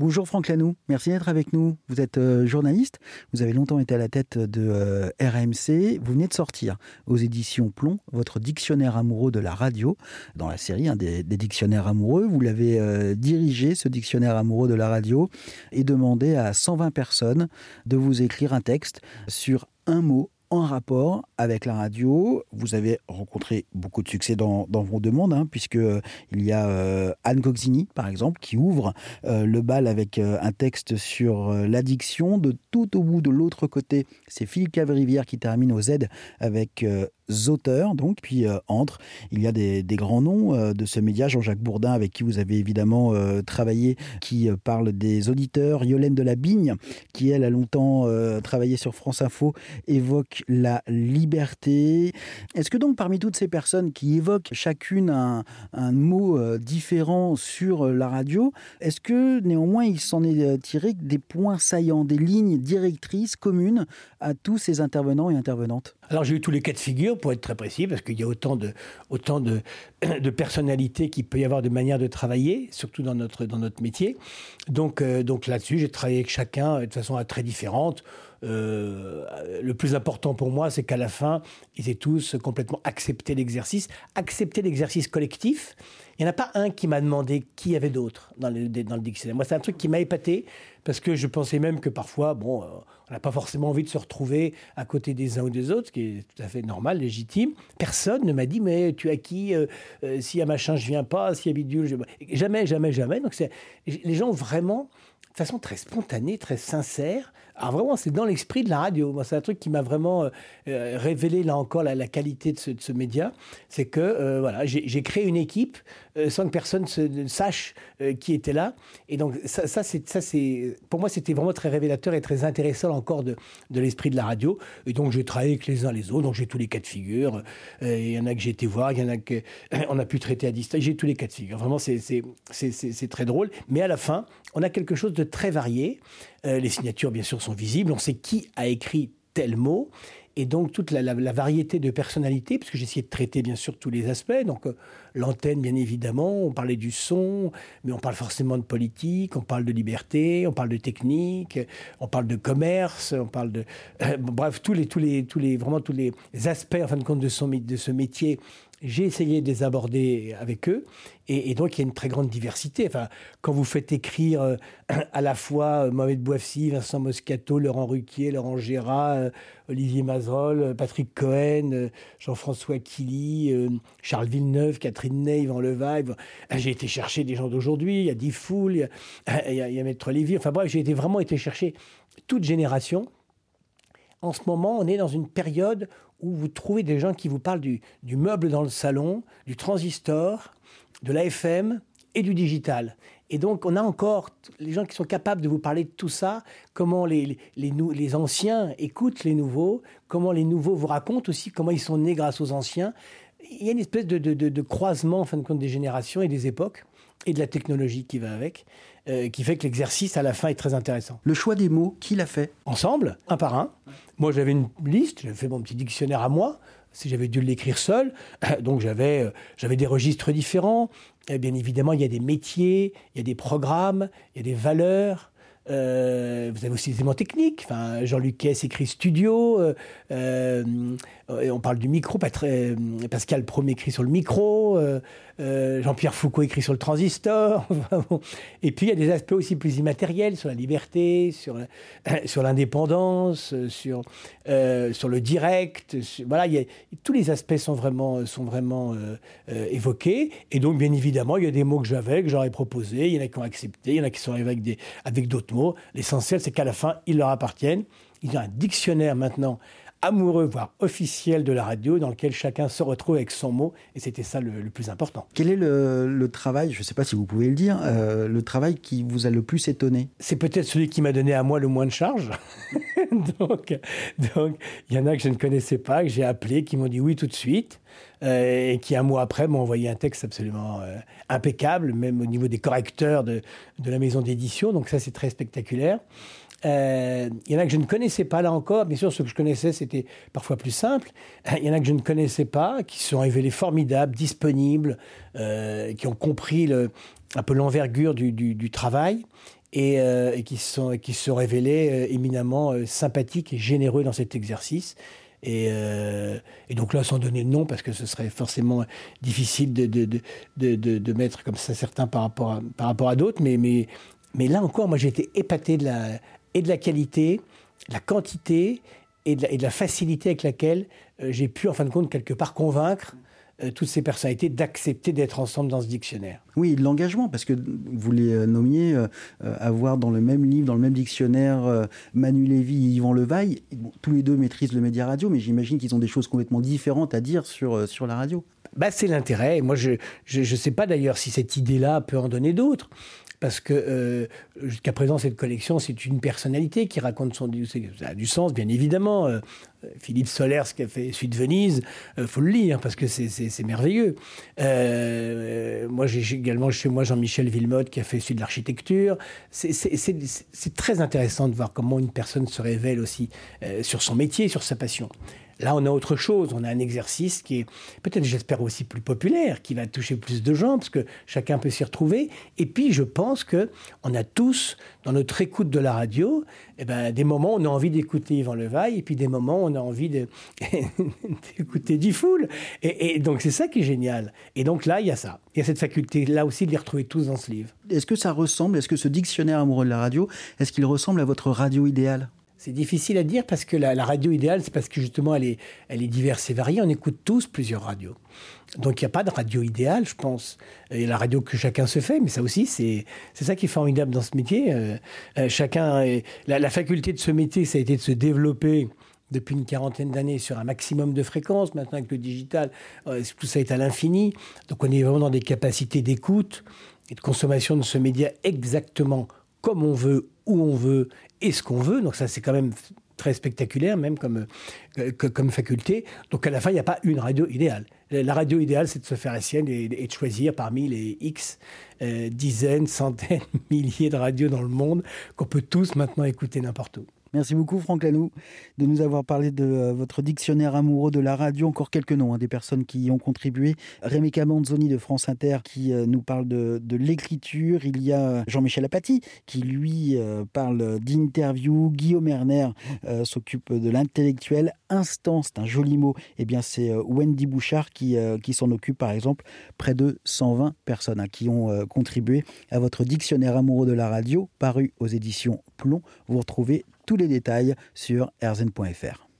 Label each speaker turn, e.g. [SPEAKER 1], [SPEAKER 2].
[SPEAKER 1] Bonjour Franck Lanoux, merci d'être avec nous. Vous êtes euh, journaliste, vous avez longtemps été à la tête de euh, RMC, vous venez de sortir aux éditions Plomb votre dictionnaire amoureux de la radio, dans la série des, dictionnaires amoureux. Vous l'avez euh, dirigé, ce dictionnaire amoureux de la radio, et demandé à 120 personnes de vous écrire un texte sur un mot en rapport avec la radio. Vous avez rencontré beaucoup de succès dans, vos demandes, hein, puisque euh, il y a euh, Anne Coxini, par exemple, qui ouvre euh, le bal avec un texte sur l'addiction. De tout au bout de l'autre côté, c'est Philippe Cavrivière qui termine au Z avec auteurs, donc, puis entre, il y a des, grands noms de ce média, Jean-Jacques Bourdin, avec qui vous avez évidemment travaillé, qui parle des auditeurs, Yolène de la Bigne, qui elle a longtemps travaillé sur France Info, évoque la liberté. Est-ce que donc parmi toutes ces personnes qui évoquent chacune un, mot euh, différent sur euh, la radio, est-ce que néanmoins il s'en est euh, tiré des points saillants, des lignes directrices communes à tous ces intervenants et intervenantes?
[SPEAKER 2] Alors j'ai eu tous les cas de figure pour être très précis, parce qu'il y a autant de, autant de, de personnalités qu'il peut y avoir de manières de travailler, surtout dans notre, dans notre métier. Donc, donc là-dessus, j'ai travaillé avec chacun de façon très différente. Euh, le plus important pour moi, c'est qu'à la fin, ils aient tous complètement accepté l'exercice, accepté l'exercice collectif. Il n'y en a pas un qui m'a demandé qui y avait d'autres dans le, dictionnaire. Moi, c'est un truc qui m'a épaté parce que je pensais même que parfois, bon, euh, on n'a pas forcément envie de se retrouver à côté des uns ou des autres, ce qui est tout à fait normal, légitime. Personne ne m'a dit, mais tu as qui euh, S'il y a machin, je viens pas. S'il y a bidule, je... jamais, jamais, jamais. Donc, les gens vraiment de façon très spontanée, très sincère. Alors vraiment, c'est dans l'esprit de la radio. Moi, c'est un truc qui m'a vraiment euh, euh, révélé là encore la, qualité de ce, média. C'est que euh, voilà, j'ai créé une équipe sans que personne ne sache qui était là. Et donc ça, ça c'est, pour moi, c'était vraiment très révélateur et très intéressant encore de, l'esprit de la radio. Et donc j'ai travaillé avec les uns les autres. Donc j'ai tous les cas de figure. Il y en a que j'ai été voir, il y en a que on a pu traiter à distance. J'ai tous les cas de figure. Vraiment, c'est, très drôle. Mais à la fin, on a quelque chose de très varié. Euh, les signatures, bien sûr, sont visibles. On sait qui a écrit tel mot. Et donc, toute la, variété de personnalités, puisque essayé de traiter, bien sûr, tous les aspects. Donc, euh, l'antenne, bien évidemment, on parlait du son, mais on parle forcément de politique, on parle de liberté, on parle de technique, on parle de commerce, on parle de... Euh, bref, tous les, tous les, tous les, vraiment tous les aspects, en fin de compte, de ce métier j'ai essayé de les aborder avec eux, et, donc il y a une très grande diversité. Enfin, quand vous faites écrire euh, à la fois euh, Mohamed Bouafsi, Vincent Moscato, Laurent Ruquier, Laurent Gérard, euh, Olivier Mazerol, Patrick Cohen, Jean-François Killy, Charles Villeneuve, Catherine Ney, Yvan Levaille, j'ai été chercher des gens d'aujourd'hui, il y a Diffoul, il y a, Maître Olivier, enfin bref, j'ai été, vraiment été chercher toute génération. En ce moment, on est dans une période où vous trouvez des gens qui vous parlent du, meuble dans le salon, du transistor, de l'AFM et du digital. Et donc, on a encore les gens qui sont capables de vous parler de tout ça, comment les, les, anciens écoutent les nouveaux, comment les nouveaux vous racontent aussi comment ils sont nés grâce aux anciens. Il y a une espèce de, de, de croisement, en fin de compte, des générations et des époques et de la technologie qui va avec, euh, qui fait que l'exercice à la fin est très intéressant.
[SPEAKER 1] Le choix des mots, qui l'a fait?
[SPEAKER 2] Ensemble, un par un. Moi j'avais une liste, j'avais fait mon petit dictionnaire à moi, si j'avais dû l'écrire seul. Donc j'avais, euh, j'avais des registres différents. Et bien évidemment, il y a des métiers, il y a des programmes, il y a des valeurs. Euh, vous avez aussi des éléments techniques. Enfin, Jean-Luc Hess écrit studio. Euh, euh, on parle du micro. Pascal Premier écrit sur le micro. Jean-Pierre Foucault écrit sur le transistor. Et puis, il y a des aspects aussi plus immatériels sur la liberté, sur, sur l'indépendance, sur, sur le direct. voilà, y a, tous les aspects sont vraiment, sont vraiment évoqués. Et donc, bien évidemment, il y a des mots que j'avais, que j'aurais proposés. Il y en a qui ont accepté. Il y en a qui sont arrivés avec, avec d'autres mots. L'essentiel, c'est qu'à la fin, ils leur appartiennent. Il y a un dictionnaire maintenant amoureux, voire officiel de la radio, dans lequel chacun se retrouve avec son mot, et c'était ça le, plus important.
[SPEAKER 1] Quel est le, travail, je ne sais pas si vous pouvez le dire, euh, le travail qui vous a le plus étonné?
[SPEAKER 2] C'est peut-être celui qui m'a donné à moi le moins de charge. donc, donc, il y en a que je ne connaissais pas, que j'ai appelé, qui m'ont dit oui tout de suite, euh, et qui un mois après m'ont envoyé un texte absolument euh, impeccable, même au niveau des correcteurs de, de la maison d'édition, donc ça c'est très spectaculaire. Euh, il y en a que je ne connaissais pas là encore. Bien sûr, ce que je connaissais, c'était parfois plus simple. Il y en a que je ne connaissais pas, qui se sont révélés formidables, disponibles, euh, qui ont compris un peu l'envergure du, travail. et, qui, sont, qui se sont révélés éminemment sympathiques et généreux dans cet exercice. Et, donc là, sans donner de nom, parce que ce serait forcément difficile de, de, de, de, mettre comme ça certains par rapport à, par rapport à d'autres, mais, mais, mais là encore, moi j'ai été épaté de la, et de la qualité, la quantité et de la, facilité avec laquelle euh, j'ai pu, en fin de compte, quelque part convaincre euh, toutes ces personnalités d'accepter d'être ensemble dans ce dictionnaire.
[SPEAKER 1] Oui, l'engagement, parce que vous les euh, nommiez avoir dans le même livre, dans le même dictionnaire, Manu Lévy et Yvan Levaille. tous les deux maîtrisent le média radio, mais j'imagine qu'ils ont des choses complètement différentes à dire sur, sur la radio.
[SPEAKER 2] Bah, c'est l'intérêt. Moi, je ne sais pas d'ailleurs si cette idée-là peut en donner d'autres parce que euh, jusqu'à présent, cette collection, c'est une personnalité qui raconte son... Ça a du sens, bien évidemment. Euh, Philippe Solers, qui a fait Suite Venise, il euh, faut le lire, parce que c'est merveilleux. moi, j'ai également chez moi Jean-Michel Villemotte, qui a fait Suite de l'architecture. C'est très intéressant de voir comment une personne se révèle aussi sur son métier, sur sa passion. Là, on a autre chose. On a un exercice qui est peut-être, j'espère, aussi plus populaire, qui va toucher plus de gens, parce que chacun peut s'y retrouver. Et puis, je pense que on a tous, dans notre écoute de la radio, eh ben, des moments où on a envie d'écouter Yvan Levaille, et puis des moments où on a envie d'écouter Diffoul. Et, et donc, c'est ça qui est génial. Et donc là, il y a ça. Il y a cette faculté, là aussi, de les retrouver tous dans ce livre.
[SPEAKER 1] Est-ce que ça ressemble, est-ce que ce dictionnaire amoureux de la radio, est-ce qu'il ressemble à votre radio idéale?
[SPEAKER 2] C'est difficile à dire parce que la, radio idéale, c'est parce que justement, elle est, elle est diverse et variée. On écoute tous plusieurs radios. Donc il n'y a pas de radio idéale, je pense. Il y a la radio que chacun se fait, mais ça aussi, c'est ça qui est formidable dans ce métier. Euh, euh, chacun, la, faculté de ce métier, ça a été de se développer depuis une quarantaine d'années sur un maximum de fréquences. Maintenant, avec le digital, euh, tout ça est à l'infini. Donc on est vraiment dans des capacités d'écoute et de consommation de ce média exactement comme on veut, où on veut et ce qu'on veut. Donc ça, c'est quand même très spectaculaire, même comme, euh, faculté. Donc à la fin, il n'y a pas une radio idéale. La radio idéale, c'est de se faire la sienne et, de choisir parmi les X euh, dizaines, centaines, milliers de radios dans le monde qu'on peut tous maintenant écouter n'importe où.
[SPEAKER 1] Merci beaucoup Franck Lanoux de nous avoir parlé de euh, votre dictionnaire amoureux de la radio. Encore quelques noms hein, des personnes qui y ont contribué. Rémi Camanzoni de France Inter qui euh, nous parle de, l'écriture. Il y a Jean-Michel Apathy qui lui euh, parle d'interview. Guillaume Erner s'occupe de l'intellectuel. Instant, c'est un joli mot. Eh bien c'est Wendy Bouchard qui, qui s'en occupe par exemple. Près de 120 personnes hein, qui ont contribué à votre dictionnaire amoureux de la radio paru aux éditions Plomb. Vous retrouvez tous les détails sur rzn.fr.